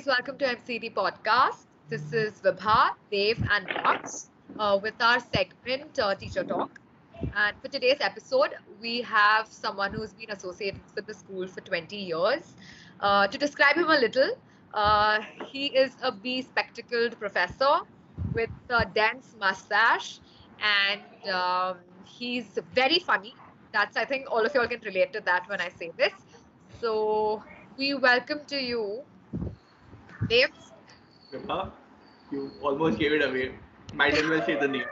Guys, welcome to MCD podcast. This is Vibha, Dave, and Max uh, with our segment uh, Teacher Talk. And for today's episode, we have someone who's been associated with the school for 20 years. Uh, to describe him a little, uh, he is a bespectacled professor with a dense mustache, and um, he's very funny. That's I think all of y'all can relate to that when I say this. So we welcome to you, Dave. Vibha, you almost gave it away. Might as well say the name.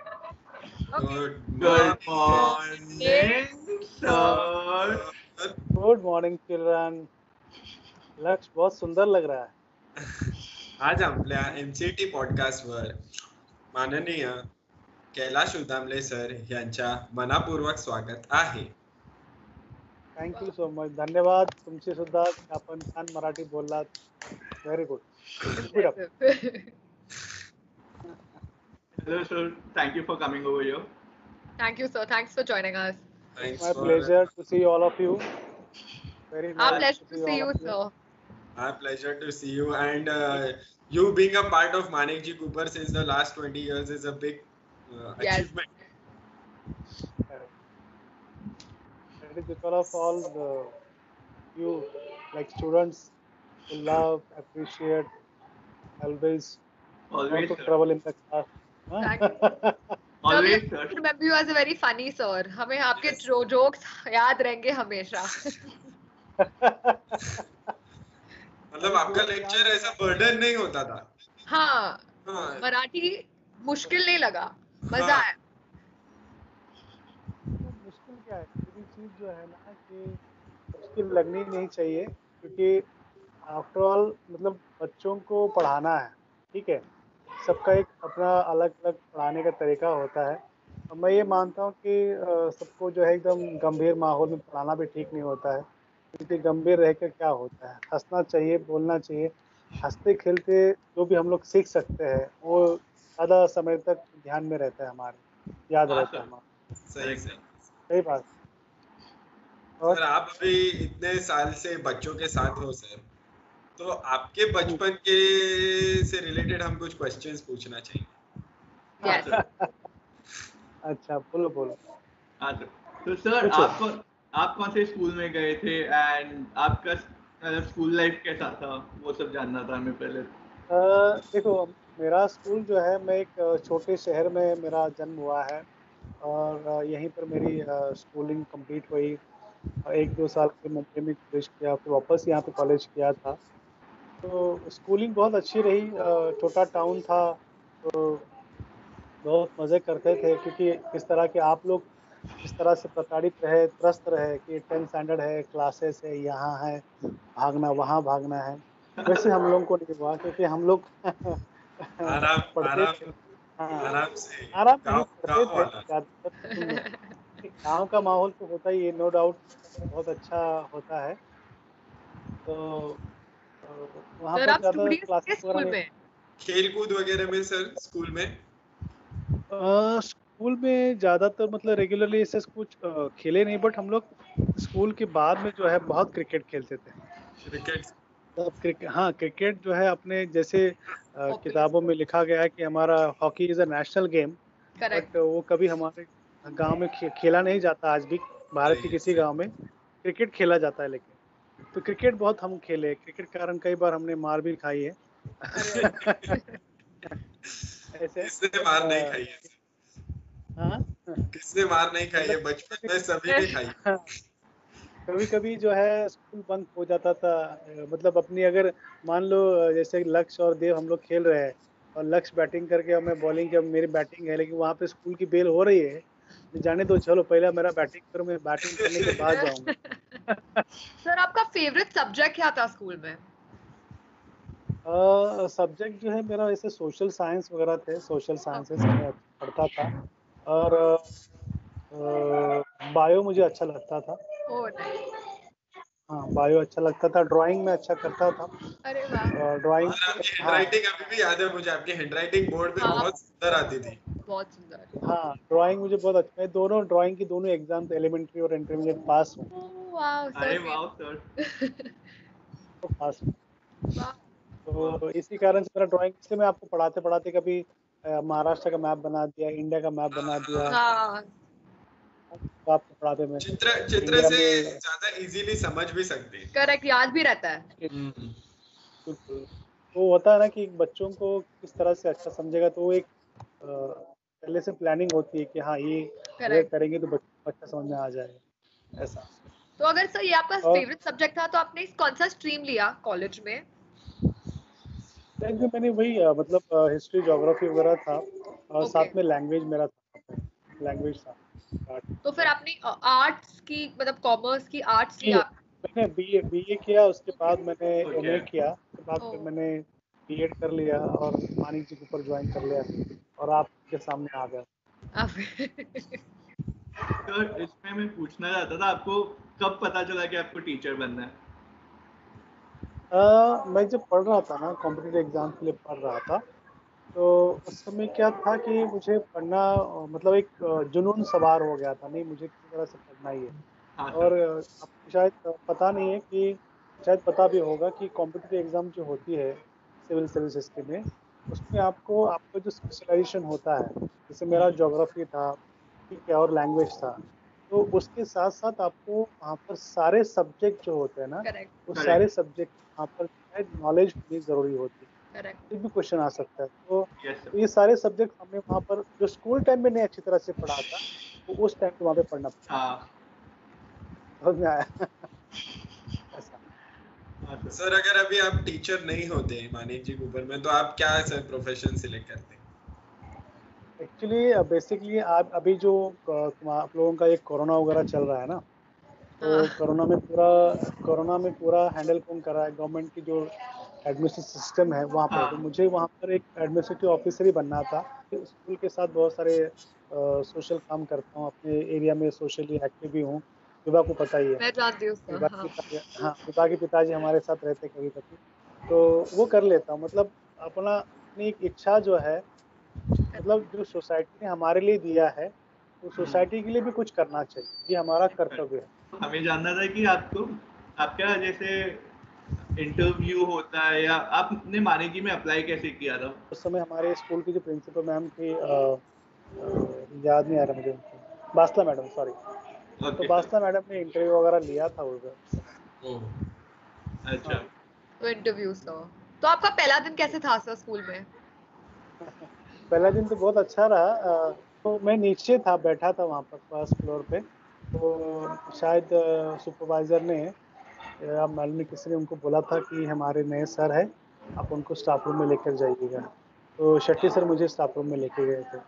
Okay. Good morning, sir. Good morning children लक्ष्य बहुत सुंदर लग रहा है आज आपल्या MCT पॉडकास्टवर माननीय Kailash उदामले sir यांच्या मनापूर्वक स्वागत आहे थँक्यू सो मच धन्यवाद तुमचे सुद्धा आपण छान मराठी बोललात very good Hello, sir. Thank you for coming over here. Thank you, sir. Thanks for joining us. Thanks My pleasure that. to see all of you. Very nice. Our pleasure to see, to see you, sir. My pleasure to see you. And uh, you being a part of Manekji Cooper since the last 20 years is a big uh, yes. achievement. It is because of all the you, like students, who love, appreciate, always Always, to travel in the class. Always, sir. remember you as a very funny sir. हमें आपके Yes. Jokes याद रहेंगे हमेशा. मतलब आपका lecture ऐसा burden नहीं होता था हाँ हाँ, मराठी मुश्किल नहीं लगा मज़ा हाँ. आया मुश्किल क्या है पूरी चीज़ जो है ना कि मुश्किल लगनी नहीं चाहिए क्योंकि आफ्टर ऑल मतलब बच्चों को पढ़ाना है ठीक है? सबका एक अपना अलग अलग पढ़ाने का तरीका होता है। मैं ये मानता हूँ कि सबको जो है एकदम गंभीर माहौल में पढ़ाना भी ठीक नहीं होता है। क्योंकि गंभीर रह कर क्या होता है? हंसना चाहिए बोलना चाहिए। हँसते खेलते जो भी हम लोग सीख सकते हैं वो ज़्यादा समय तक ध्यान में रहता है हमारे। याद रहता है। हमारा। सही सही। सही बात। और सर आप भी इतने साल से बच्चों के साथ हो सर। तो आपके बचपन के से रिलेटेड हम कुछ क्वेश्चंस पूछना चाहेंगे। Yes. अच्छा बोलो बोलो। हाँ, तो सर आप कौन आप कौन से स्कूल में गए थे एंड आपका मतलब स्कूल लाइफ कैसा था? वो सब जानना था हमें पहले। अ, देखो मेरा स्कूल जो है मैं एक छोटे शहर में मेरा जन्म हुआ है और यहीं पर मेरी स्कूलिंग कंप्लीट हुई। एक दो साल के मुंबई में कॉलेज किया फिर वापस यहाँ पे कॉलेज किया था। तो स्कूलिंग बहुत अच्छी रही। छोटा टाउन था तो बहुत मज़े करते थे क्योंकि इस तरह के आप लोग इस तरह से प्रताड़ित रहे त्रस्त रहे कि टेंथ स्टैंडर्ड है क्लासेस है यहाँ है भागना वहाँ भागना है। वैसे हम लोगों को नहीं हुआ क्योंकि हम लोग आराम पढ़ते आराम हाँ, आराम से आराम गाँव थे। गाँव का माहौल तो होता ही है नो डाउट बहुत अच्छा होता है। तो वहाँ सर पर आप ज़्यादा स्टूडेंट्स के स्कूल में? खेल कूद वगैरह में सर स्कूल में? स्कूल में ज़्यादातर मतलब रेगुलरली ऐसे कुछ खेले नहीं बट हम लोग स्कूल के बाद में जो है बहुत क्रिकेट खेलते थे। क्रिकेट तब क्रिकेट हाँ क्रिकेट जो है अपने जैसे किताबों में लिखा गया है कि हमारा hockey is a national game but वो कभी हमारे गाँव में खेला नहीं जाता आज भी भारत के किसी। गाँव में। क्रिकेट खेला जाता है लेकिन। तो क्रिकेट बहुत हम खेले क्रिकेट के कारण कई बार हमने मार भी खाई है। ऐसे? किसने मार नहीं खाई है? हाँ? किसने मार नहीं खाई है? बचपन में सभी ने खाई। कभी कभी जो है स्कूल बंक हो जाता था। मतलब अपनी अगर मान लो जैसे लक्ष्य और देव हम लोग खेल रहे हैं और लक्ष्य बैटिंग करके हमें बॉलिंग जब मेरी बैटिंग है लेकिन वहाँ पे स्कूल की बेल हो रही है। तो जाने दो चलो पहले मेरा बैटिंग करो मैं बैटिंग करने के बाद जाऊँगा। सर आपका फेवरेट सब्जेक्ट क्या था स्कूल में? सब्जेक्ट uh, जो है मेरा वैसे सोशल साइंस वगैरह थे सोशल साइंसेस में पढ़ता था। और बायो uh, मुझे अच्छा लगता था। हाँ बायो अच्छा लगता था ड्राइंग में अच्छा करता था। अरे वाह। ड्राइंग हाँ हैंडराइटिंग अभी भी याद है मुझे आपकी हैंडराइटिंग बोर्ड पे हाँ। बहुत सुंदर आती थी। बहुत सुंदर। हाँ ड्राइंग मुझे बहुत अच्छा मैं दोनों ड्राइंग की दोनों एग्ज़ाम एलिमेंट्री और इंटरमीडिएट पास हूँ। वाओ अरे वाह सर तो पास तो इसी कारण से मेरा ड्राइंग इसलिए मैं आपको पढ़ाते पढ़ाते कभी महाराष्ट्र का मैप बना दिया इंडिया का मैप बना दिया। हाँ। तो आपको पढ़ाते में चित्र चित्र से ज़्यादा इजीली समझ भी सकते हैं। करेक्ट याद भी रहता है। तो होता है ना कि बच्चों को किस तरह से अच्छा समझेगा तो वो एक पहले से प्लानिंग होती है कि हाँ ये ये करेंगे तो बच्चों को अच्छा समझ में आ जाएगा। ऐसा। तो अगर सर ये आपका फेवरेट सब्जेक्ट था तो आपने इस कौन सा स्ट्रीम लिया कॉलेज में में मैंने वही मतलब हिस्ट्री ज्योग्राफी वगैरह था और Okay. साथ में लैंग्वेज मेरा था लैंग्वेज था तो फिर आपने आर्ट्स की मतलब कॉमर्स की आर्ट्स लिया मैंने बी बीए किया उसके बाद मैंने Okay. एमए किया उसके बाद फिर Oh. मैंने बीएड कर लिया और मानिक जी के ऊपर ज्वाइन कर लिया और आपके सामने आ गया तो इसमें मैं पूछना चाहता था आपको कब पता चला कि आपको टीचर बनना है? अ, मैं जब पढ़ रहा था ना कॉम्पिटेटिव एग्ज़ाम के लिए पढ़ रहा था तो उस समय क्या था कि मुझे पढ़ना मतलब एक जुनून सवार हो गया था। नहीं मुझे किसी तरह से पढ़ना ही है। हाँ और आपको शायद पता नहीं है कि शायद पता भी होगा कि कॉम्पिटिटिव एग्ज़ाम जो होती है सिविल सर्विसेज़ के में उसमें आपको आपका जो स्पेशलाइजेशन होता है जैसे मेरा जोग्राफी था ठीक है और लैंग्वेज था तो उसके साथ साथ आपको वहाँ पर सारे सब्जेक्ट जो होते हैं ना वो. सारे सब्जेक्ट वहाँ पर नॉलेज होनी ज़रूरी होती है। करेक्ट कोई भी क्वेश्चन आ सकता है। तो तो ये सारे सब्जेक्ट हमने वहाँ पर जो स्कूल टाइम में नहीं अच्छी तरह से पढ़ा था तो उस टाइम पे वहाँ पे पढ़ना पड़ा। हाँ। समझ में आया? हाँ सर सर अगर अभी आप टीचर नहीं होते मानिक जी के ऊपर में तो आप क्या सर प्रोफेशन सिलेक्ट करते? एक्चुअली बेसिकली आप अभी जो आप लोगों का एक कोरोना वगैरह चल रहा है ना तो हाँ। कोरोना में पूरा कोरोना में पूरा हैंडल कौन कर रहा है गवर्नमेंट की जो एडमिनिस्ट्रेटिव सिस्टम है वहाँ पर हाँ। तो मुझे वहाँ पर एक एडमिनिस्ट्रेटिव ऑफिसर ही बनना था स्कूल के साथ बहुत सारे सोशल काम करता हूँ अपने एरिया में सोशली एक्टिव भी हूँ विभा को पता ही है हूँ विभा हाँ हाँ विभा के पिताजी हमारे साथ रहते कभी कभी तो वो कर लेता हूँ मतलब अपना अपनी एक इच्छा जो है मतलब जो सोसाइटी ने हमारे लिए दिया है तो सोसाइटी के लिए भी कुछ करना चाहिए। ये हमारा कर्तव्य है। हमें जानना था कि आपको आपका जैसे इंटरव्यू होता है या आपने मानेगी में अप्लाई कैसे किया था? उस समय हमारे स्कूल की जो प्रिंसिपल मैम थी याद नहीं आ रहा मुझे उनकी बास्ला मैडम सॉरी तो बास्ला मैडम ने इंटरव्यू वगैरह लिया था उधर। अच्छा। तो इंटरव्यू सर तो आपका पहला दिन कैसे था सर स्कूल में? पहला दिन तो बहुत अच्छा रहा तो मैं नीचे था बैठा था वहाँ पर फ़र्स्ट फ्लोर पे तो शायद सुपरवाइजर ने या मालूम नहीं किसी ने उनको बोला था कि हमारे नए सर है आप उनको स्टाफ रूम में लेकर जाइएगा। तो शेट्टी सर मुझे स्टाफ रूम में लेके गए थे।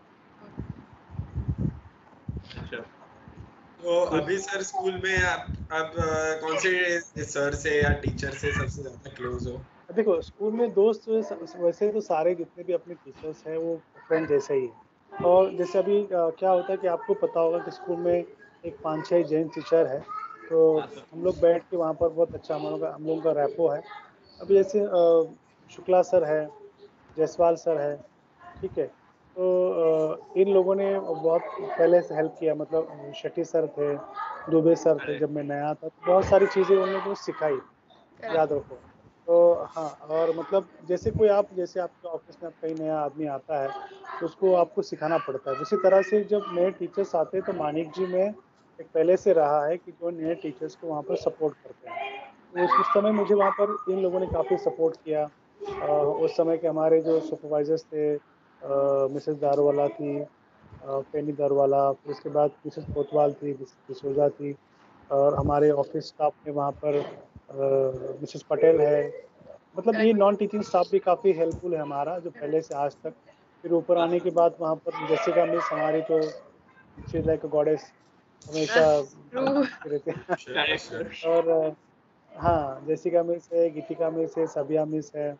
अच्छा। तो अभी सर स्कूल में आप आप कौन से सर से या टीचर से सबसे ज़्यादा क्लोज हो? देखो स्कूल में दोस्त वैसे तो सारे जितने भी अपने टीचर्स हैं वो फ्रेंड जैसे ही है। और जैसे अभी क्या होता है कि आपको पता होगा कि स्कूल में एक पाँच छः जैन टीचर है तो हाँ, हम लोग बैठ के वहाँ पर बहुत अच्छा हम लोगों का हम लोगों का रैपो है। अभी जैसे शुक्ला सर है जयसवाल सर है ठीक है तो इन लोगों ने बहुत पहले से हेल्प किया मतलब शेट्टी सर थे दुबे सर थे जब मैं नया था तो बहुत सारी चीज़ें उन लोगों ने सिखाई याद रखो। तो हाँ और मतलब जैसे कोई आप जैसे आपके ऑफ़िस में आप कहीं नया आदमी आता है तो उसको आपको सिखाना पड़ता है। इसी तरह से जब नए टीचर्स आते हैं तो मानिक जी में एक पहले से रहा है कि जो नए टीचर्स को वहाँ पर सपोर्ट करते हैं। तो उस उस समय मुझे वहाँ पर इन लोगों ने काफ़ी सपोर्ट किया। अ, उस समय के हमारे जो सुपरवाइजर्स थे मिसेस दारोवाला थी पेनी दारोवाला फिर उसके बाद मिसेस कोतवाल थी मिसेस डिसोजा थी और हमारे ऑफ़िस स्टाफ में वहाँ पर मिसेस पटेल है। मतलब ये नॉन टीचिंग स्टाफ भी काफ़ी हेल्पफुल है हमारा जो पहले से आज तक। फिर ऊपर आने के बाद वहाँ पर जैसिका मिस हमारी तो शी लाइक गॉडेस हमेशा रहते हैं। और हाँ जैसिका मिस है गीतिका मिस है सबिया मिस है।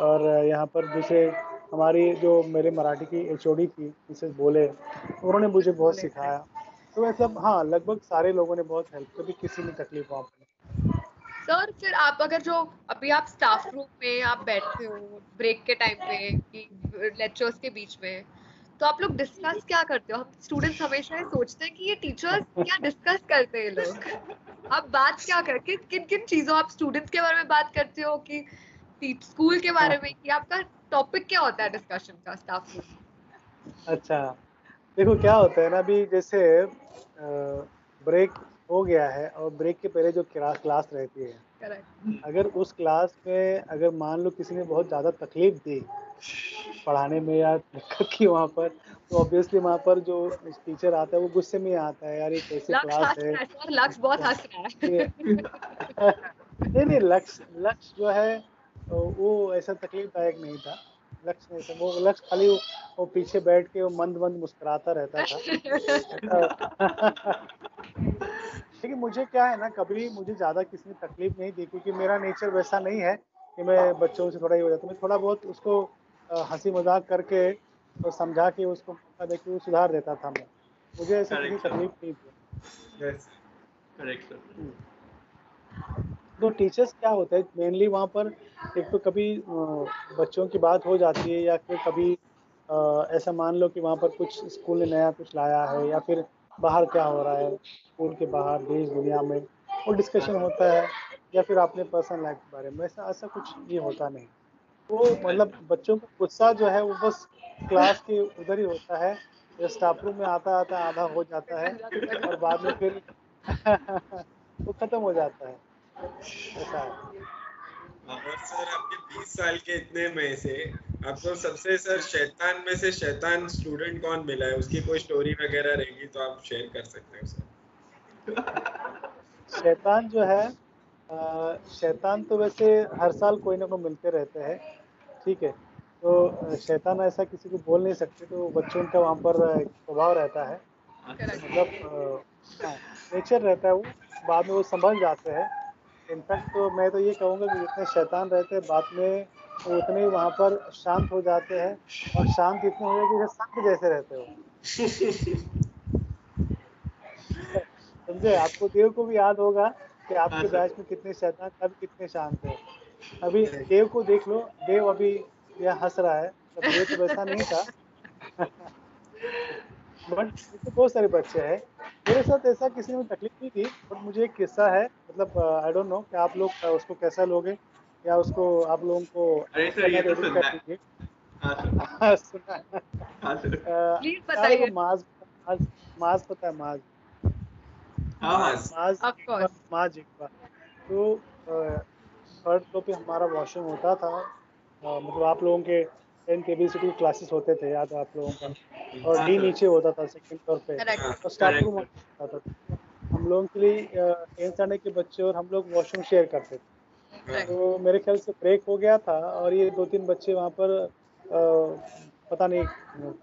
और यहाँ पर दूसरे हमारी जो मेरे मराठी की एचओडी थी मिसेस बोले उन्होंने मुझे बहुत सिखाया। तो मतलब हाँ लगभग सारे लोगों ने बहुत हेल्प कभी किसी ने तकलीफ़ वहाँ पर सर, फिर आप अगर जो अभी आप स्टाफ रूम में आप बैठते हो ब्रेक के टाइम पे लेक्चर्स के बीच में तो आप लोग डिस्कस क्या करते हो? हम स्टूडेंट्स हमेशा सोचते हैं कि ये टीचर्स क्या डिस्कस करते हैं लोग? आप बात क्या कर किन किन किन चीज़ों आप स्टूडेंट्स के बारे में बात करते हो, कि स्कूल के बारे में, कि आपका टॉपिक क्या होता है डिस्कशन का स्टाफ रूम अच्छा देखो क्या होता है ना, अभी जैसे ब्रेक हो गया है और ब्रेक के पहले जो क्लास क्लास रहती है। करेक्ट अगर उस क्लास में अगर मान लो किसी ने बहुत ज़्यादा तकलीफ़ दी पढ़ाने में या दिक्कत की वहाँ पर तो ऑब्वियसली वहाँ पर जो टीचर आता है वो गुस्से में आता है यार ये कैसे क्लास है? लक्ष्य बहुत हंस रहा है। नहीं नहीं लक्ष्य लक्ष्य जो है वो ऐसा तकलीफदायक नहीं था। लक्ष्य नहीं था वो लक्ष्य खाली वो, वो पीछे बैठ के वो मंद मंद मुस्कुराता रहता था। लेकिन मुझे क्या है ना कभी मुझे ज़्यादा किसी ने तकलीफ़ नहीं दी क्योंकि मेरा नेचर वैसा नहीं है कि मैं बच्चों से थोड़ा ही हो जाता हूँ। मैं थोड़ा बहुत उसको हँसी मज़ाक करके और समझा के उसको मौका दे के वो सुधार देता था मैं। मुझे ऐसा sir. तकलीफ़ नहीं थी सर तो टीचर्स क्या होता है? मेनली वहाँ पर एक तो कभी बच्चों की बात हो जाती है या फिर कभी ऐसा मान लो कि वहाँ पर कुछ स्कूल ने नया कुछ लाया है या फिर बाहर क्या हो रहा है स्कूल के बाहर, देश, दुनिया में, वो डिस्कशन होता है, या फिर अपने पर्सनल लाइफ के बारे में, ऐसा ऐसा कुछ ये होता नहीं। वो मतलब बच्चों का गुस्सा जो है, वो बस क्लास के उधर ही होता है या स्टाफ रूम में आता आता, आधा हो जाता है, और बाद में फिर वो खत्म हो जाता है। ऐसा है। और सर, आपके 20 साल के इतने में से आपको सबसे सर, शैतान में से शैतान स्टूडेंट कौन मिला है? उसकी कोई स्टोरी वगैरह रहेगी तो आप शेयर कर सकते हो सर शैतान जो है शैतान तो वैसे हर साल कोई ना कोई मिलते रहते हैं, ठीक है? तो शैतान ऐसा किसी को बोल नहीं सकते तो बच्चों का वहाँ पर स्वभाव रहता है। मतलब नेचर रहता है वो, बाद में वो संभल जाते हैं। इनफैक्ट तो मैं तो ये कहूँगा कि जितने शैतान रहते हैं, बाद में उतने ही वहाँ पर शांत हो जाते हैं और शांत इतने हो जाते हैं जैसे संत जैसे रहते हो। समझे? आपको देव को भी याद होगा कि हाँ, आपके बैच में कितने शैतान अब कितने शांत है। अभी देव को देख लो देव अभी यहाँ हंस रहा है। तो देव तो वैसा नहीं था। बट इसमें बहुत सारे बच्चे हैं। मेरे साथ ऐसा किसी ने तकलीफ़ नहीं थी बट मुझे एक किस्सा है। मतलब आई डोंट नो कि आप लोग उसको कैसा लोगे। या उसको आप लोगों को अरे सर, ये तो सुनना है। हाँ हाँ, सुना है। सर बताइए। माज माज माज पता है माज माज. माज एक बार तो थर्ड फ्लोर पे हमारा वॉशरूम होता था मतलब आप लोगों के टेन के बी सी क्लासेस होते थे याद है आप लोगों का और डी नीचे होता था सेकंड फ्लोर पे. और स्टाफ रूम होता था हम लोगों के लिए टेंथ आने के बच्चे और हम लोग वॉशरूम शेयर करते थे. तो मेरे ख्याल से ब्रेक हो गया था और ये दो तीन बच्चे वहाँ पर अ, पता नहीं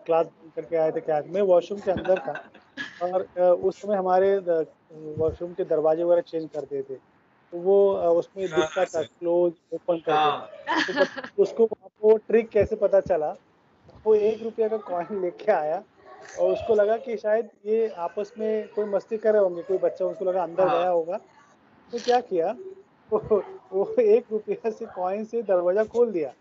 क्लास करके आए थे क्या? मैं वॉशरूम के अंदर था और उस समय हमारे वॉशरूम के दरवाजे वगैरह चेंज कर दिए थे। तो वो उसमें हाँ, दिखता था क्लोज ओपन करके हाँ। तो उसको वो ट्रिक कैसे पता चला? वो एक रुपया का कॉइन लेके आया और उसको लगा कि शायद ये आपस में कोई मस्ती कर रहे होंगे कोई बच्चा उसको लगा अंदर हाँ। गया होगा। तो क्या किया? वो, वो एक रुपया से कॉइन से दरवाज़ा खोल दिया।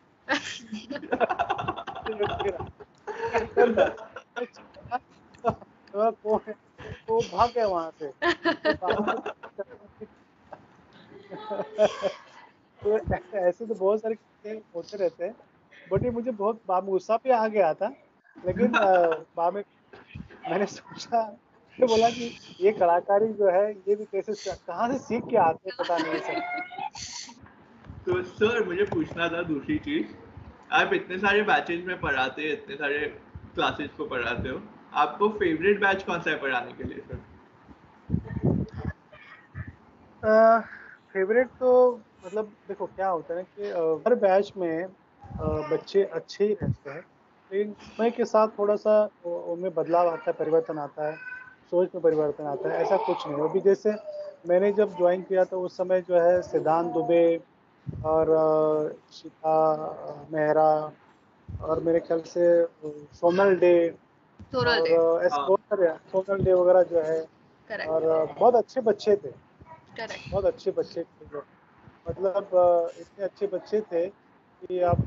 वो वो भाग गया वहाँ से। तो ऐसे तो बहुत सारे होते रहते हैं बट ये मुझे बहुत गुस्सा पे आ गया था लेकिन बाद में मैंने सोचा तो बोला कि ये कलाकारी जो है ये भी कैसे कहाँ से सीख के आते हैं पता नहीं सर। तो सर मुझे पूछना था दूसरी चीज़। आप इतने सारे बैचेज में पढ़ाते हैं इतने सारे क्लासेस को पढ़ाते हो। आपको फेवरेट बैच कौन सा है पढ़ाने के लिए सर? फेवरेट तो मतलब देखो क्या होता है कि हर बैच में बच्चे अच्छे ही रहते हैं। लेकिन समय के साथ थोड़ा सा उनमें बदलाव आता है परिवर्तन आता है। सोच में परिवर्तन आता है ऐसा कुछ नहीं अभी जैसे मैंने जब ज्वाइन किया था उस समय जो है सिद्धांत दुबे और शिखा मेहरा और मेरे ख्याल से सोनल डे और ऐसे हाँ। बहुत सारे सोनल डे वगैरह जो है Correct. और बहुत अच्छे बच्चे थे। Correct. बहुत अच्छे बच्चे थे जो मतलब इतने अच्छे बच्चे थे कि आप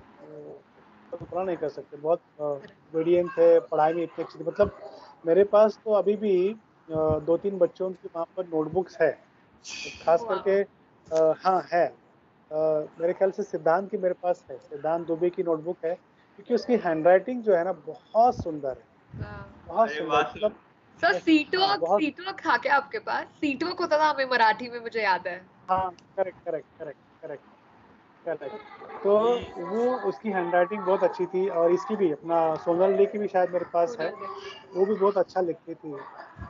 कल्पना नहीं कर सकते। बहुत मीडियम थे पढ़ाई में इतने अच्छे थे। मतलब मेरे पास तो अभी भी दो तीन बच्चों की वहाँ पर नोटबुक्स है। खास करके हाँ है। मेरे ख्याल से सिद्धांत की मेरे पास है। सिद्धांत दुबे की नोटबुक है क्योंकि उसकी हैंडराइटिंग जो है ना बहुत सुंदर है। हाँ। बहुत सुंदर मतलब सर सीटो हाँ, था क्या आपके पास? सीटो होता था हमें मराठी में मुझे याद है। हाँ correct correct correct correct correct तो वो उसकी हैंडराइटिंग बहुत अच्छी थी और इसकी भी अपना सोनल डी की भी शायद मेरे पास है। वो भी बहुत अच्छा लिखती थी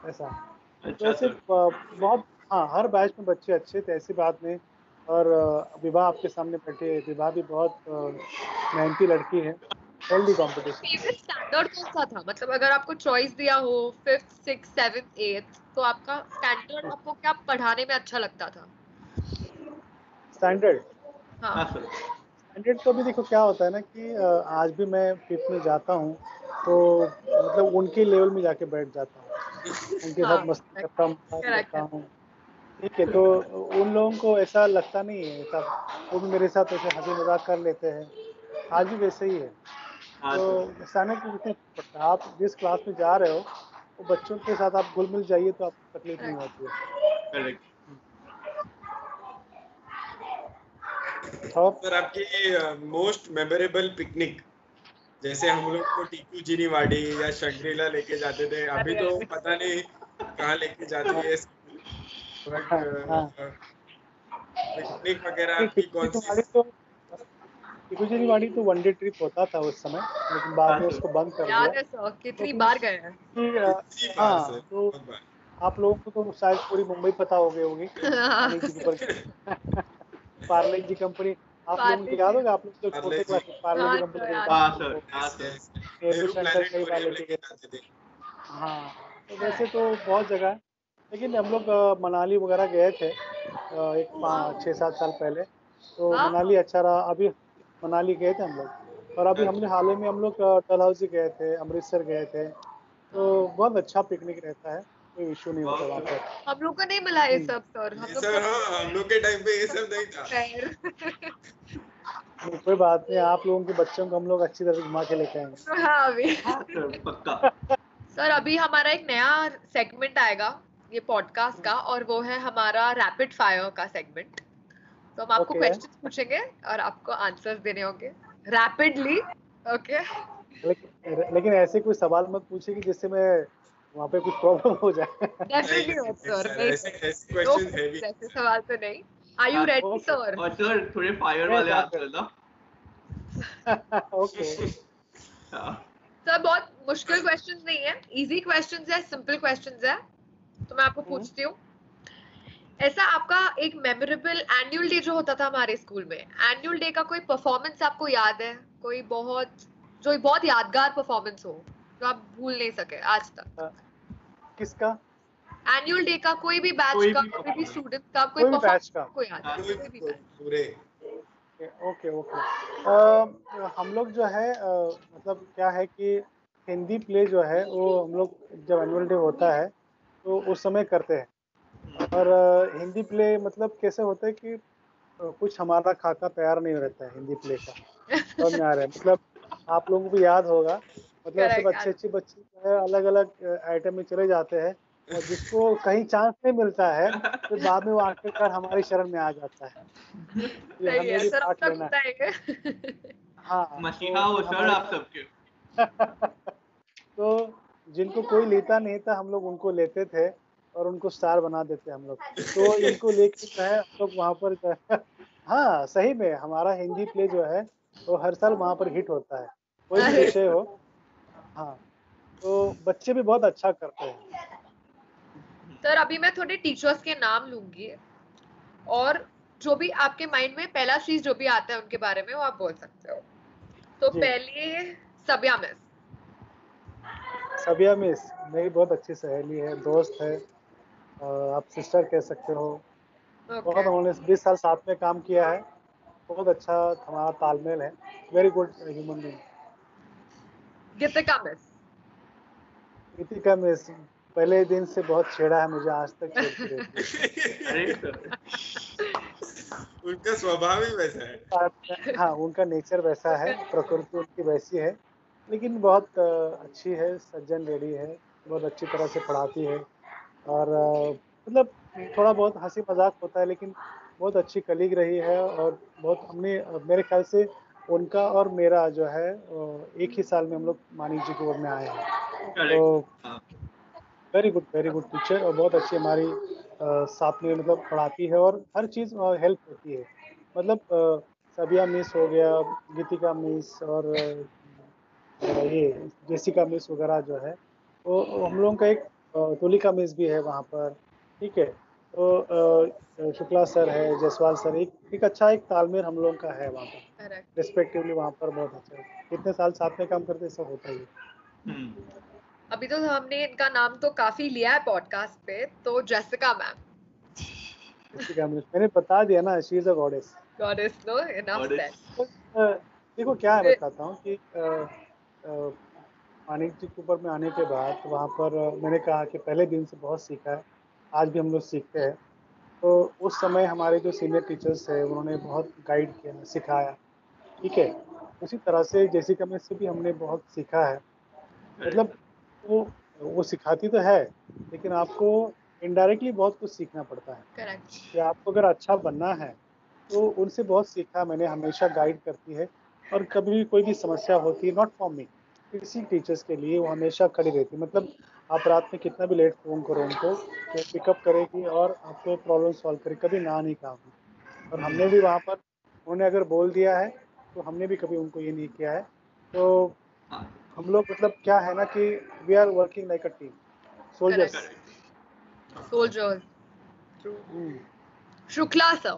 ऐसा। तो अच्छा ऐसे सर। बहुत हाँ हर बैच में बच्चे अच्छे थे ऐसी बात नहीं। और विवाह आपके सामने बैठी है विवाह भी बहुत मेहनती लड़की है। हेल्दी कंपटीशन फेवरेट स्टैंडर्ड कौन सा था? मतलब अगर आपको चॉइस दिया हो फिफ्थ सिक्स सेवन्थ एट्थ तो आपका स्टैंडर्ड आपको क्या पढ़ाने में अच्छा लगता था? स्टैंडर्ड हाँ। हाँ तो भी देखो क्या होता है ना कि आज भी मैं फिफ्थ में जाता हूँ तो मतलब उनके लेवल में जाके बैठ जाता हूँ। उनके हाँ, साथ मस्ती करता हूँ करता हूँ। ठीक है तो उन लोगों को ऐसा लगता नहीं है ऐसा वो भी मेरे साथ ऐसे हँसी मज़ाक कर लेते हैं। आज भी वैसे ही है। हाँ तो की है आप जिस क्लास में जा रहे हो वो बच्चों के साथ आप घुल मिल जाइए तो आपको तकलीफ़ नहीं होती है करेक्ट और सर आपकी मोस्ट मेमोरेबल पिकनिक जैसे हम लोग को टीकू जिनीवाड़ी या शंग्रीला लेके जाते थे अभी तो पता नहीं कहाँ लेके जाते हैं हाँ। पिकनिक वगैरह आपकी कौन सी? तो टिकुजी वाड़ी तो वनडे ट्रिप होता था उस समय लेकिन बाद में हाँ, उसको बंद कर दिया। कितनी बार गए हैं? कि, कितनी बार हाँ तो आप लोगों को तो शायद पूरी मुंबई पता हो गई होगी Parle G Parle G company आप लोगों पार्ले को याद होगा आप लोग तो छोटे क्लास पार्ले हाँ, जी कंपनी हाँ सर हाँ सर नेहरू सेंटर कई लेके लेके गए जाते थे। हाँ तो वैसे तो बहुत जगह है। लेकिन हम लोग मनाली वगैरह गए थे एक पाँच छः सात साल पहले। तो मनाली अच्छा रहा। अभी मनाली गए थे हम लोग। और अभी हमने हाल ही में हम लोग डलहौजी गए थे अमृतसर गए थे। तो बहुत अच्छा पिकनिक रहता है। कोई इशू नहीं होता वहाँ पर। हम लोग को नहीं मिला ये हम्म। सब सर हम लोग सर हाँ हम लोग के टाइम पे ये सब नहीं था। कोई बात नहीं आप लोगों के बच्चों को हम लोग अच्छी तरह घुमा के लेके आएँगे। हाँ अभी। हाँ सर पक्का। सर अभी हमारा एक नया सेगमेंट आएगा ये पॉडकास्ट का और वो है हमारा रैपिड फायर का सेगमेंट तो हम आपको Okay. पूछेंगे और आपको आंसर्स देने होंगे। रैपिडली ओके लेकिन लेकिन ऐसे कोई सवाल मत पूछिए कि जिससे मैं वहाँ पे कुछ प्रॉब्लम हो जाए। डेफिनेटली सर सर, ऐसे सवाल तो नहीं। आर यू हाँ, रेडी सर और सर थोड़े फायर वाले. आंसर ना। ओके हाँ। सर बहुत मुश्किल क्वेश्चंस नहीं है। इजी क्वेश्चंस है सिंपल क्वेश्चंस है। तो मैं आपको हम्म। पूछती हूँ। ऐसा आपका एक मेमोरेबल एनुअल डे जो होता था हमारे स्कूल में एनुअल डे का कोई परफॉर्मेंस आपको याद है? कोई बहुत जो बहुत यादगार परफॉर्मेंस हो जो आप भूल नहीं सके आज तक? किसका? एनुअल डे का कोई भी बैच का कोई भी स्टूडेंट का कोई कोई भी बैच का। कोई भी पूरे। ओके ओके हम लोग जो है मतलब क्या है कि हिंदी प्ले जो है वो हम लोग जब एनुअल डे होता है तो उस समय करते हैं। और हिंदी प्ले मतलब कैसे होता है कि कुछ हमारा खाका तैयार नहीं रहता है हिंदी प्ले का। समझ में आ रहा है। मतलब आप लोगों को याद होगा मतलब सब अच्छे अच्छे बच्चे जो है अलग अलग आइटम में चले जाते हैं और जिसको कहीं चांस नहीं मिलता है फिर बाद में वो आखिरकार हमारी शरण में आ जाता है। ये हमें भी पार्ट लेना है। हाँ मसीहा तो हो सर आप सबके। तो जिनको कोई लेता नहीं था हम लोग उनको लेते थे और उनको स्टार बना देते हम लोग। तो इनको लेके जो है हम लोग वहाँ पर हाँ सही में हमारा हिंदी प्ले जो है वो हर साल वहाँ पर हिट होता है। कोई भी विषय हो हाँ तो बच्चे भी बहुत अच्छा करते हैं। सर अभी मैं थोड़े टीचर्स के नाम लूँगी और जो भी आपके माइंड में पहला चीज़ जो भी आता है उनके बारे में वो आप बोल सकते हो। तो पहले सब्या मिस। सबिया मिस मेरी बहुत अच्छी सहेली है दोस्त है आप सिस्टर कह सकते हो। Okay. बहुत उन्होंने बीस साल साथ में काम किया है बहुत अच्छा हमारा तालमेल है। Very good human being Geetika miss Geetika miss पहले दिन से बहुत छेड़ा है मुझे आज तक छेड़ती रहती अरे सर उनका स्वभाव ही वैसा है। है हाँ उनका नेचर वैसा है प्रकृति उनकी वैसी है। लेकिन बहुत अच्छी है सज्जन लेडी है बहुत अच्छी तरह से पढ़ाती है। और मतलब थोड़ा बहुत हँसी मज़ाक होता है लेकिन बहुत अच्छी कलीग रही है और बहुत हमने मेरे ख्याल से उनका और मेरा जो है एक ही साल में हम लोग मानिक जी की ओर में आए हैं। तो very good very good teacher और बहुत अच्छी हमारी साथ में मतलब पढ़ाती है और हर चीज़ हेल्प होती है। मतलब सबिया मिस हो गया गीतिका मिस और ये जेसिका मिस वगैरह जो है वो हम लोगों का एक तुलिका मिस भी है वहाँ पर। ठीक है? तो शुक्ला सर है जयसवाल सर एक एक अच्छा एक तालमेल हम लोगों का है वहाँ पर। रिस्पेक्टिवली वहाँ पर बहुत अच्छा है। कितने साल साथ में काम करते सब होता ही हम्म। अभी तो हमने इनका नाम तो काफ़ी लिया है पॉडकास्ट पे तो जेसिका मैम जेसिका मैम मैंने बता दिया ना she is a goddess goddess no enough said देखो क्या है बताता हूँ कि मानिक जी के ऊपर में आने के बाद वहाँ पर मैंने कहा कि पहले दिन से बहुत सीखा है। आज भी हम लोग सीखते हैं। तो उस समय हमारे जो सीनियर टीचर्स है उन्होंने बहुत गाइड किया सिखाया। ठीक है? उसी तरह से जैसी कमेंट से भी हमने बहुत सीखा है। मतलब वो वो सिखाती तो है लेकिन आपको इनडायरेक्टली बहुत कुछ सीखना पड़ता है। कि आपको अगर अच्छा बनना है तो उनसे बहुत सीखा मैंने हमेशा गाइड करती है। और कभी भी कोई भी समस्या होती है नॉट फॉर मी किसी टीचर्स के लिए वो हमेशा खड़ी रहती। मतलब आप रात में कितना भी लेट फ़ोन करो उनको तो पिकअप करेगी और आपको प्रॉब्लम सॉल्व करेगी। कभी ना नहीं कहा और हमने भी वहाँ पर उन्होंने अगर बोल दिया है तो हमने भी कभी उनको ये नहीं किया है। तो हम लोग मतलब क्या है ना कि we are working like a team soldiers soldiers Shukla sir.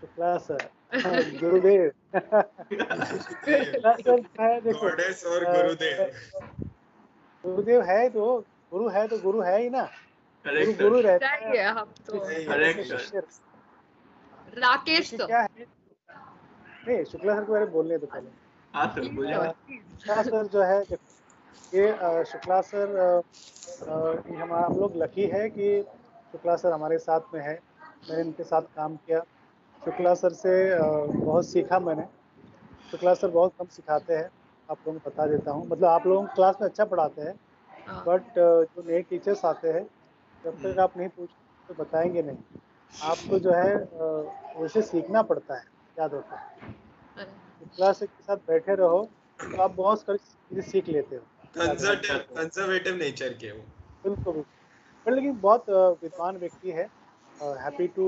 Shukla sir. Gurudev. Goddess और गुरुदेव। गुरुदेव है तो गुरु है तो गुरु है ही ना। गुरु गुरु रहता है। हम तो राकेश तो। क्या है? नहीं शुक्ला सर के बारे में बोलने तो पहले। हाँ। शुक्ला सर जो है ये शुक्ला सर हमारा हम लोग लकी है कि शुक्ला सर हमारे साथ में है। मैंने इनके साथ काम किया। शुक्ला सर से बहुत सीखा मैंने। शुक्ला सर बहुत कम सिखाते हैं। आप लोगों को बता देता हूँ। मतलब आप लोगों क्लास में अच्छा पढ़ाते हैं बट हाँ। जो नए टीचर्स आते हैं जब तक आप नहीं पूछ तो बताएँगे नहीं। आपको जो है उसे सीखना पड़ता है याद होता है। क्लास के साथ बैठे रहो तो आप बहुत सारी चीज़ें सीख लेते हो। कंजर्वेटिव नेचर के हो बिल्कुल। बिल्कुल लेकिन बहुत विद्वान व्यक्ति है happy to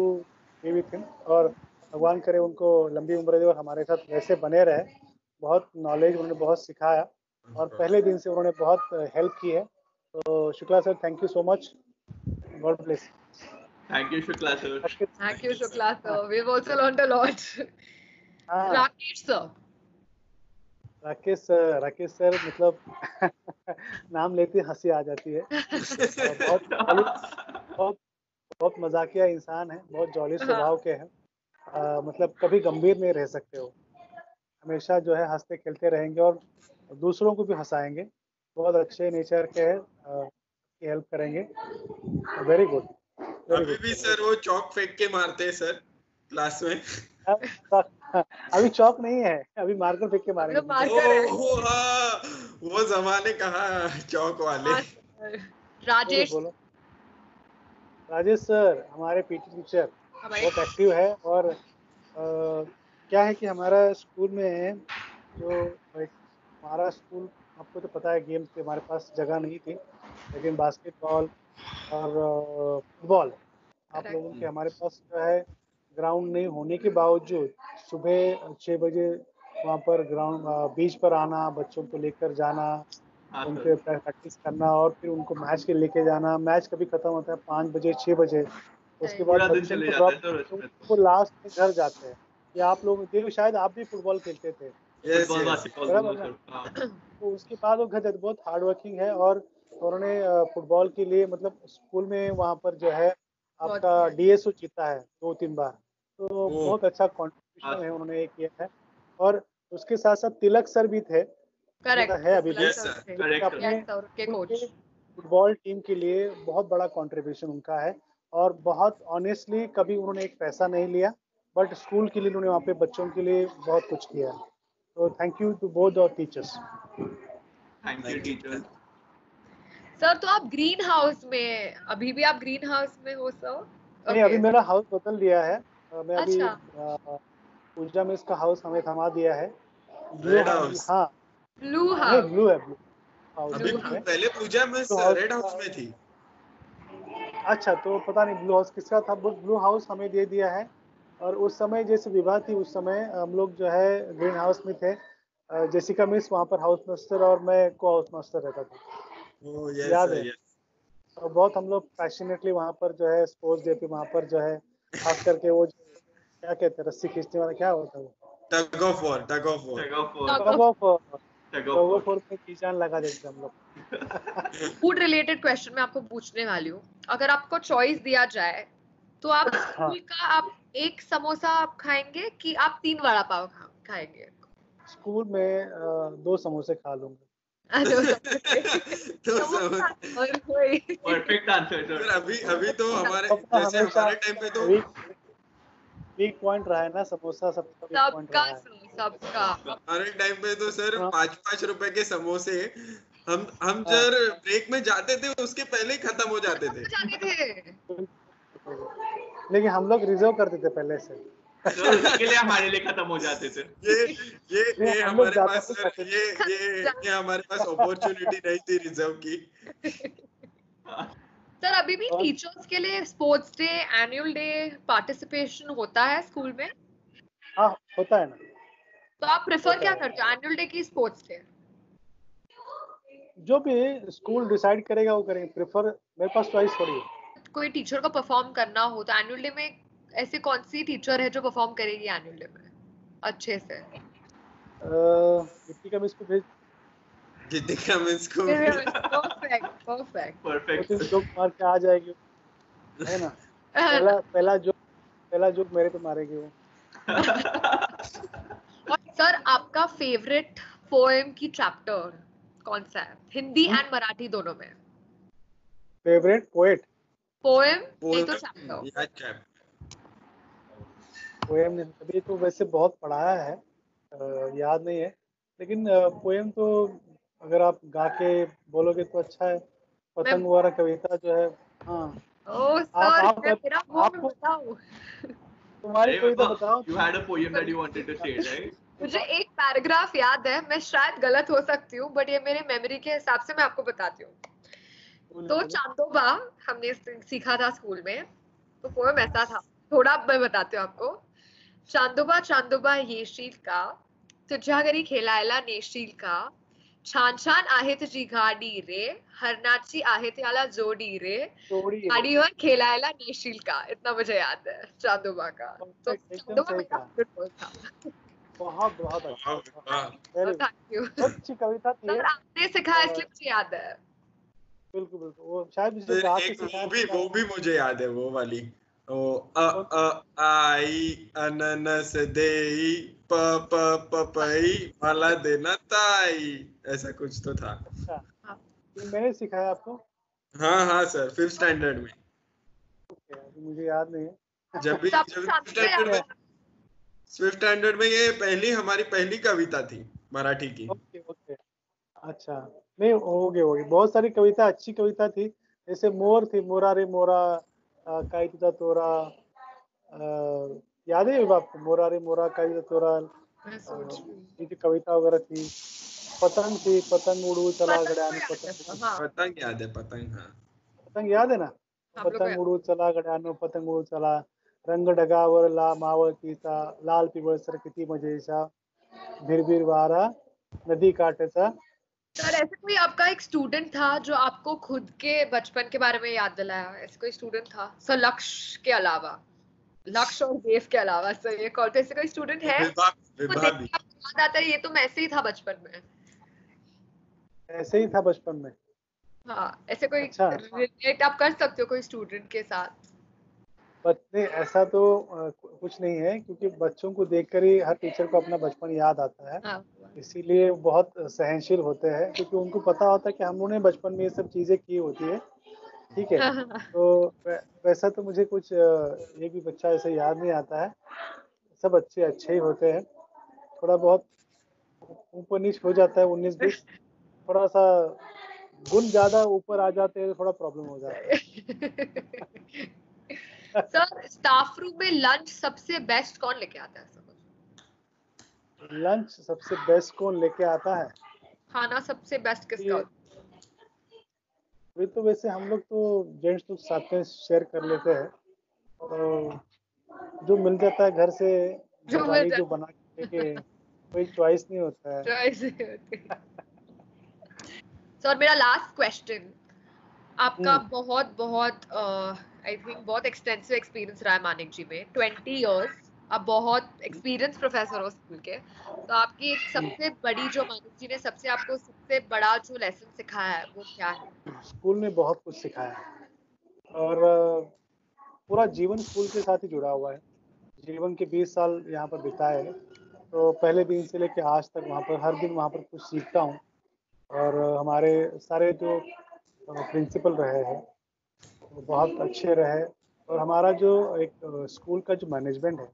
be with him और भगवान करे उनको लंबी उम्र दे और हमारे साथ वैसे बने रहे। बहुत नॉलेज उन्होंने बहुत सिखाया और पहले दिन से उन्होंने बहुत हेल्प की है। तो Shukla sir thank you so much God bless Thank you, Shukla sir. Thank you, Shukla sir. We've also learned a lot. Rakesh sir Rakesh sir Rakesh sir मतलब नाम लेते हँसी आ जाती है। बहुत बहुत बहुत मजाकिया इंसान है बहुत जॉली हाँ। स्वभाव के हैं। मतलब कभी गंभीर नहीं रह सकते हो हमेशा जो है हँसते खेलते रहेंगे और दूसरों को भी हंसाएँगे। बहुत अच्छे नेचर के हैं हेल्प करेंगे। वेरी गुड अभी भी सर वो चौक फेंक के मारते हैं सर क्लास में। अभी चौक नहीं है अभी मार्कर फेंक के मारेंगे। ओ, ओ, हाँ, वो जमाने कहा चौक वाले। हाँ, राजेश? बोलो राजेश सर हमारे पीटी टीचर बहुत एक्टिव है और आ, क्या है कि हमारा स्कूल में जो हमारा स्कूल आपको तो पता है गेम्स के हमारे पास जगह नहीं थी लेकिन बास्केटबॉल और फुटबॉल आप लोगों के हमारे पास जो है ग्राउंड नहीं होने के बावजूद सुबह छः बजे वहाँ पर ग्राउंड बीच पर आना बच्चों को लेकर जाना हाँ, उनके प्रैक्टिस करना और फिर उनको मैच के लेके जाना। मैच कभी खत्म होता है पाँच बजे छः बजे उसके बाद बच्चों को लास्ट में घर जाते हैं। या आप लोग देखो शायद आप भी फुटबॉल खेलते थे। हाँ। तो उसके बाद वो घर जाते बहुत हार्ड वर्किंग है और उन्होंने फुटबॉल के लिए मतलब स्कूल में वहाँ पर जो है आपका डीएसओ जीता है दो तीन बार। तो बहुत अच्छा कॉन्ट्रीब्यूशन है उन्होंने किया है। और उसके साथ साथ तिलक सर भी थे। है अभी अपने फुटबॉल टीम के लिए बहुत बड़ा कंट्रीब्यूशन उनका है। और बहुत ऑनेस्टली कभी उन्होंने एक पैसा नहीं लिया। बट स्कूल के लिए उन्होंने वहाँ पे बच्चों के लिए बहुत कुछ किया है। तो थैंक यू टू बोथ और teachers thank you teachers sir तो आप ग्रीन हाउस में अभी भी आप ग्रीन हाउस में हो सर नहीं अभी मेरा हाउस बदल दिया है। मैं अभी अच्छा। पूजा में इसका हाउस हमें थमा दिया है। ब्लू हाउस हाँ। ब्लू हाउस ब्लू है ब्लू अभी पहले पूजा में रेड हाउस में थी। अच्छा तो पता नहीं ब्लू हाउस किसका था ब्लू हाउस हमें दे दिया है। और उस समय जैसे विवाह थी उस समय हम लोग जो है ग्रीन हाउस में थे। जेसिका मिस वहाँ पर हाउस मास्टर और मैं को हाउस मास्टर रहता था। यस याद है। यस और बहुत हम लोग पैशनेटली वहाँ पर जो है स्पोर्ट्स डे पे वहाँ पर जो है खास करके वो क्या कहते हैं रस्सी खींचने वाला क्या होता है tug of war tug of war tug of Tug tug. Of पे कीचान लगा देते हम लोग। फ़ूड रिलेटेड क्वेश्चन मैं आपको पूछने वाली हूँ। अगर आपको चॉइस दिया जाए तो आप हाँ। स्कूल का आप एक समोसा आप खाएँगे कि आप तीन वड़ा पाव खा, खाएँगे स्कूल में दो समोसे खा लूँगा दो समोसे। तो समोसा समझ और कोई Perfect answer, सर sir. अभी अभी तो हमारे जैसे हमारे टाइम पे तो वीक पॉइंट रहा है ना समोसा सबका सबका है सबका हमारे टाइम पे तो सर हाँ। पाँच पाँच रुपए के समोसे हम हम हाँ। सर ब्रेक में जाते थे उसके पहले ही खत्म हो जाते थे लेकिन हम लोग रिज़र्व करते थे पहले से। तो उसके लिए हमारे लिए खत्म हो जाते थे। ये ये ये हमारे पास सर ये ये ये हमारे पास अपॉर्चुनिटी नहीं थी रिज़र्व की। सर अभी भी टीचर्स के लिए sports day annual day participation होता है स्कूल में? हाँ होता है ना। तो आप प्रेफर क्या करते हो एनुअल डे की स्पोर्ट्स डे जो भी स्कूल डिसाइड करेगा वो करेंगे। प्रेफर मेरे पास चॉइस थोड़ी है। कोई टीचर को परफॉर्म करना हो तो एनुअल डे में ऐसे कौन सी टीचर है जो परफॉर्म करेगी एनुअल डे में? अच्छे से। गिट्टी का भी इसको भेज। जितने का मैं इसको परफेक्ट परफेक्ट परफेक्ट जोक मार के आ जाएगी है ना? पहला पहला जोक पहला जोक मेरे पे मारेगी वो। और सर आपका फेवरेट पोएम की चैप्टर कौन सा है? हिंदी हम्म? एंड मराठी दोनों में। फेवरेट पोएट पोएम नहीं तो चैप्टर याद पोएम ने अभी तो वैसे बहुत पढ़ाया है अ, याद नहीं है लेकिन पोएम तो अगर आप गा के बोलोगे तो अच्छा है। पतंग वाला कविता जो है हाँ। ओ आप- सर आप- मेरा वो मैं आपको- बताऊँ। तुम्हारी कविता बताओ। You had a poem that you wanted to say, right? मुझे एक पैराग्राफ याद है मैं शायद गलत हो सकती हूँ बट ये मेरे मेमोरी के हिसाब से मैं आपको बताती हूँ। तो चांदोबा हमने सीखा था स्कूल में तो पोएम ऐसा था। थोड़ा मैं बताती हूँ आपको। चांदोबा चांदोबा येशील का तुझ्या घरी खेळायला नेशील का छान छान आहे तुझी गाडी रे हरणाची आहे त्याला जोडी रे। है। गाडीवर खेळायला नेशील का इतना मुझे याद है चांदोबा का। तो चांदोबा मेरा था। बहुत बहुत अच्छा. थैंक यू अच्छी कविता थी। सर आपने सिखाया इसलिए मुझे याद है। बिल्कुल बिल्कुल। वो शायद के एक वो भी वो भी मुझे याद है वो वाली। ओ अ अ आई अननस देई प प पपई मला देना ताई ऐसा कुछ तो था। अच्छा। हाँ। मैंने सिखाया आपको? हाँ हाँ सर फिफ्थ स्टैंडर्ड में। मुझे याद नहीं है। जब भी जब स्टैंडर्ड में फिफ्थ स्टैंडर्ड में ये पहली हमारी पहली कविता थी मराठी की। Okay okay. अच्छा। नहीं हो गई हो गई बहुत सारी कविता अच्छी कविता थी। जैसे मोर थी मोरा रे मोरा काई तुझा तोरा याद है आपको मोरा रे मोरा काई तुझा तोरा हूँ। ये जो कविता वगैरह थी पतंग थी पतंग उड़ू चला पतंग गड्यान याद है, पतंग हाँ। पतंग याद है पतंग हाँ। पतंग याद है ना? को पतंग उडू चला गड्यानो पतंग उडू चला। रंग ढगावर ला मावळतीचा लाल पिवळसर किती मजेचा भिरभिर वारा नदी काठाचा सर ऐसे कोई आपका एक स्टूडेंट था जो आपको खुद के बचपन के बारे में याद दिलाया? ऐसे कोई स्टूडेंट था? सर लक्ष्य के अलावा। लक्ष्य और देव के अलावा सर ये कौन ऐसे कोई स्टूडेंट है? तो याद आता है ये तो मैं ऐसे ही था बचपन में। ऐसे ही था बचपन में। हाँ ऐसे कोई अच्छा। रिलेट आप कर सकते हो कोई स्टूडेंट के साथ। नहीं ऐसा तो कुछ नहीं है क्योंकि बच्चों को देखकर ही हर टीचर को अपना बचपन याद आता है। हाँ। इसीलिए बहुत सहनशील होते हैं क्योंकि उनको पता होता है कि हम लोगों ने बचपन में ये सब चीज़ें की होती है। ठीक है? तो वैसा तो मुझे कुछ एक भी बच्चा ऐसे याद नहीं आता है। सब अच्छे अच्छे ही होते हैं। थोड़ा बहुत ऊपर नीच हो जाता है उन्नीस बीस। थोड़ा सा गुण ज़्यादा ऊपर आ जाते हैं तो थोड़ा प्रॉब्लम हो जाता है। सर स्टाफ रूम में लंच सबसे बेस्ट कौन लेके आता है? सर लंच सबसे बेस्ट कौन लेके आता है? खाना सबसे बेस्ट किसका अभी तो वैसे हम लोग तो जेंट्स लोग साथ में शेयर कर लेते हैं। तो जो मिल जाता है घर से जो जो बना के कोई चॉइस नहीं होता है। ही होती। है। मेरा लास्ट क्वेश्चन आपका हम्म। बहुत बहुत आई थिंक बहुत एक्सटेंसिव एक्सपीरियंस रहा है मानिक जी में। ट्वेंटी इयर्स आप बहुत एक्सपीरियंस प्रोफेसर हो स्कूल के। तो आपकी एक सबसे बड़ी जो मानिक जी ने सबसे आपको सबसे बड़ा जो लेसन सिखाया है, वो क्या है? स्कूल में बहुत कुछ सिखाया है। और पूरा जीवन स्कूल के साथ ही जुड़ा हुआ है। जीवन के 20 साल यहाँ पर बिताए हैं। तो पहले दिन से लेकर आज तक वहाँ पर, हर दिन वहाँ पर कुछ सीखता हूँ। और हमारे सारे जो प्रिंसिपल रहे हैं वो बहुत अच्छे रहे। और हमारा जो एक स्कूल का जो मैनेजमेंट है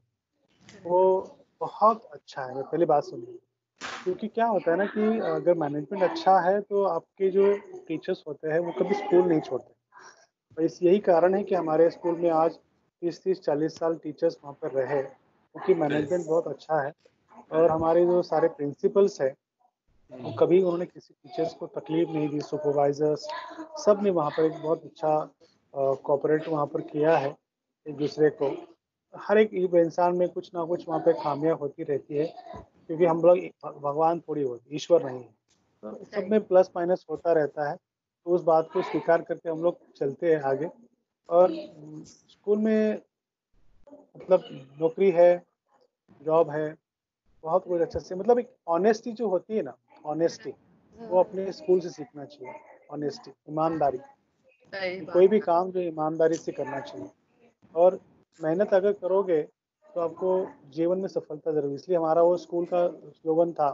वो बहुत अच्छा है। मैं पहली बात सुनिए। क्योंकि क्या होता है ना कि अगर मैनेजमेंट अच्छा है तो आपके जो टीचर्स होते हैं वो कभी स्कूल नहीं छोड़ते। और इस यही कारण है कि हमारे स्कूल में आज तीस तीस चालीस साल टीचर्स वहाँ पर रहे क्योंकि मैनेजमेंट बहुत अच्छा है। और हमारे जो सारे प्रिंसिपल्स हैं वो कभी उन्होंने किसी टीचर्स को तकलीफ़ नहीं दी सुपरवाइजर्स सबने वहाँ पर एक बहुत अच्छा कोऑपरेट वहाँ पर किया है एक दूसरे को। हर एक इंसान में कुछ ना कुछ वहाँ पे खामियाँ होती रहती है क्योंकि हम लोग भगवान थोड़ी होती ईश्वर नहीं है। तो सब में प्लस माइनस होता रहता है तो उस बात को स्वीकार करके हम लोग चलते हैं आगे। और स्कूल में मतलब नौकरी है जॉब है बहुत कुछ अच्छे से मतलब एक ऑनेस्टी जो होती है ना ऑनेस्टी वो अपने स्कूल से सीखना चाहिए ऑनेस्टी ईमानदारी। कोई भी काम जो ईमानदारी से करना चाहिए। और मेहनत अगर करोगे तो आपको जीवन में सफलता ज़रूर इसलिए हमारा वो स्कूल का स्लोगन था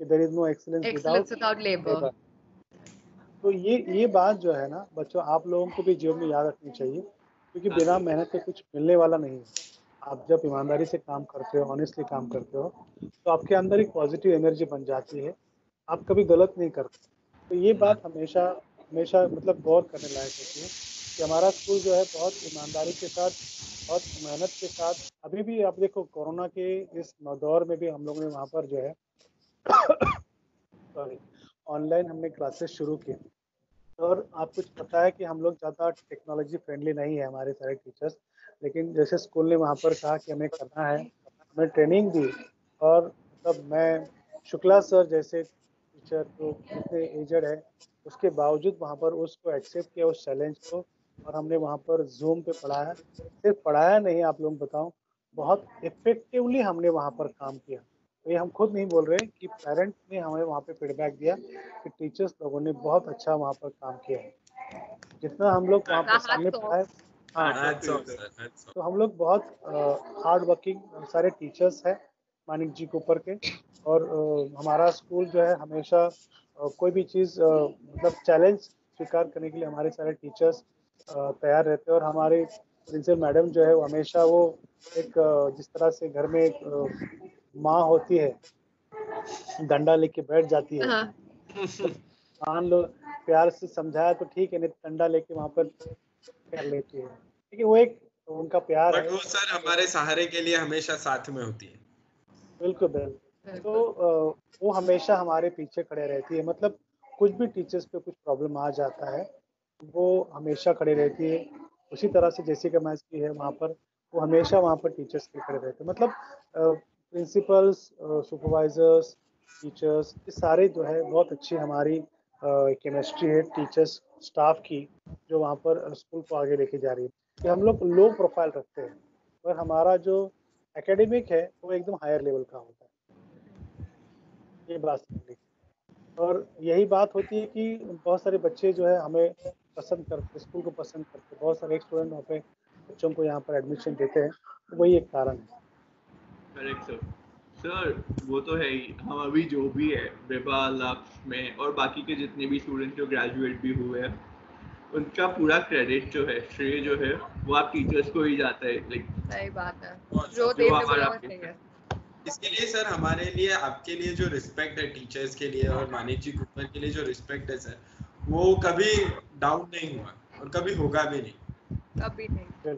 कि there is no excellence without without labour तो ये ये बात जो है ना बच्चों आप लोगों को भी जीवन में याद रखनी चाहिए क्योंकि बिना मेहनत के कुछ मिलने वाला नहीं है। आप जब ईमानदारी से काम करते हो ऑनेस्टली काम करते हो तो आपके अंदर एक पॉजिटिव एनर्जी बन जाती है। आप कभी गलत नहीं करते। तो ये बात हमेशा हमेशा मतलब गौर करने लायक होती है कि हमारा स्कूल जो है बहुत ईमानदारी के साथ, बहुत मेहनत के साथ, अभी भी आप देखो कोरोना के इस दौर में भी हम लोग ने वहाँ पर जो है सॉरी ऑनलाइन हमने क्लासेस शुरू की और आप कुछ पता है कि हम लोग ज़्यादा टेक्नोलॉजी फ्रेंडली नहीं है हमारे सारे टीचर्स लेकिन जैसे स्कूल ने वहाँ पर कहा कि हमें करना है हमें ट्रेनिंग दी और मतलब मैं शुक्ला सर जैसे टीचर जो इतने एजड है उसके बावजूद वहाँ पर उसको एक्सेप्ट किया उस चैलेंज को और हमने वहाँ पर जूम पे पढ़ाया। सिर्फ़ पढ़ाया नहीं आप लोग बताऊँ बहुत इफेक्टिवली हमने वहाँ पर काम किया। तो ये हम खुद नहीं बोल रहे कि पेरेंट्स ने हमें वहाँ पे फीडबैक दिया कि टीचर्स लोगों ने बहुत अच्छा वहाँ पर काम किया है। जितना हम लोग वहाँ पर सामने पढ़ाए हाँ. तो हम लोग बहुत हार्ड वर्किंग सारे टीचर्स हैं। मानिक जी के ऊपर के। और हमारा स्कूल जो है हमेशा कोई भी चीज़ मतलब चैलेंज स्वीकार करने के लिए हमारे सारे टीचर्स तैयार रहते हैं। और हमारे प्रिंसिपल मैडम जो है वो हमेशा वो एक जिस तरह से घर में एक माँ होती है डंडा लेके बैठ जाती है। हाँ, मान लो प्यार से समझाया तो ठीक है नहीं तो डंडा लेके वहाँ पर कर लेती है। है वो एक उनका प्यार बट है। वो सर हमारे सहारे के लिए हमेशा साथ में होती है। बिल्कुल बिल्कुल। तो अ, वो हमेशा हमारे पीछे खड़े रहती है। मतलब कुछ भी टीचर्स पे कुछ प्रॉब्लम आ जाता है वो हमेशा खड़े रहती है। उसी तरह से जैसे का मैच की है वहाँ पर वो हमेशा वहाँ पर टीचर्स के खड़े रहते हैं। मतलब प्रिंसिपल्स सुपरवाइजर्स टीचर्स ये सारे जो है बहुत अच्छी हमारी केमिस्ट्री है टीचर्स स्टाफ की जो वहाँ पर स्कूल को आगे लेके जा रही है। कि हम लोग लो प्रोफ़ाइल रखते हैं। पर हमारा जो एकेडमिक है, वो एकदम हायर लेवल का होता है। ये बात और यही बात होती है कि बहुत सारे बच्चे जो है हमें पसंद करते स्कूल को पसंद करते। बहुत सारे स्टूडेंट वहाँ पे बच्चों को यहाँ पर एडमिशन देते हैं। तो वही एक कारण है। सर सर वो तो है ही। हम अभी जो भी है विभा लक्ष्य में और बाकी के जितने भी स्टूडेंट जो ग्रेजुएट भी हुए हैं उनका पूरा क्रेडिट जो है श्रेय जो है वो आप टीचर्स को ही जाता है लाइक सही बात है। जो जो हमारा है इसके लिए सर हमारे लिए आपके लिए जो रिस्पेक्ट है टीचर्स के लिए और मानिक जी कुमार के लिए जो रिस्पेक्ट है सर वो कभी डाउन नहीं हुआ और कभी होगा भी नहीं। कभी नहीं।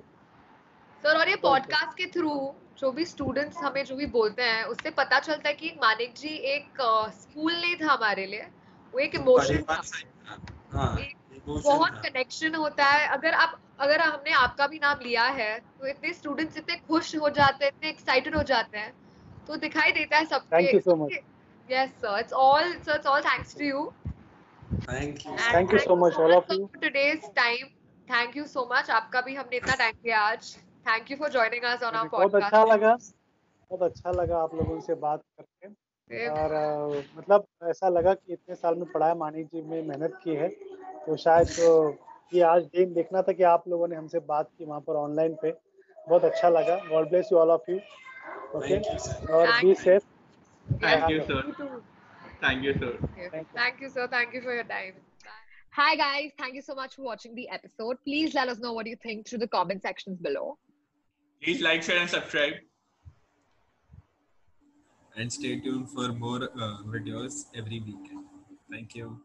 सर। और ये पॉडकास्ट के थ्रू जो भी स्टूडेंट्स हमें जो भी बोलते हैं उससे पता चलता है कि मानिक जी एक स्कूल नहीं था हमारे लिए वो एक इमोशन था। ही। एक बहुत कनेक्शन होता है। अगर आप अगर हमने आपका भी नाम लिया है तो इतने स्टूडेंट्स इतने खुश हो जाते हैं इतने एक्साइटेड हो जाते हैं तो दिखाई देता है सबके। Thank you so much. Yes sir it's all sir it's all thanks to you you. And Thank you so much, all of you. for today's time. Thank you so आपका भी हमने इतना टाइम दिया आज. Thank you for joining us on our मुझे बहुत अच्छा लगा। बहुत अच्छा लगा आप लोगों से बात करके। और मतलब ऐसा लगा कि इतने साल में पढ़ाया मानिक जी में मेहनत की है। तो शायद तो ये आज दिन देखना था कि आप लोगों ने हमसे बात की वहाँ पर ऑनलाइन पे बहुत अच्छा लगा God bless you all of you okay. और be safe. Thank you, sir. Okay. Thank you. Thank you, sir. Thank you for your time. Hi, guys. Thank you so much for watching the episode. Please let us know what you think through the comment sections below. Please like, share, and subscribe. and stay tuned for more uh, videos every weekend. Thank you.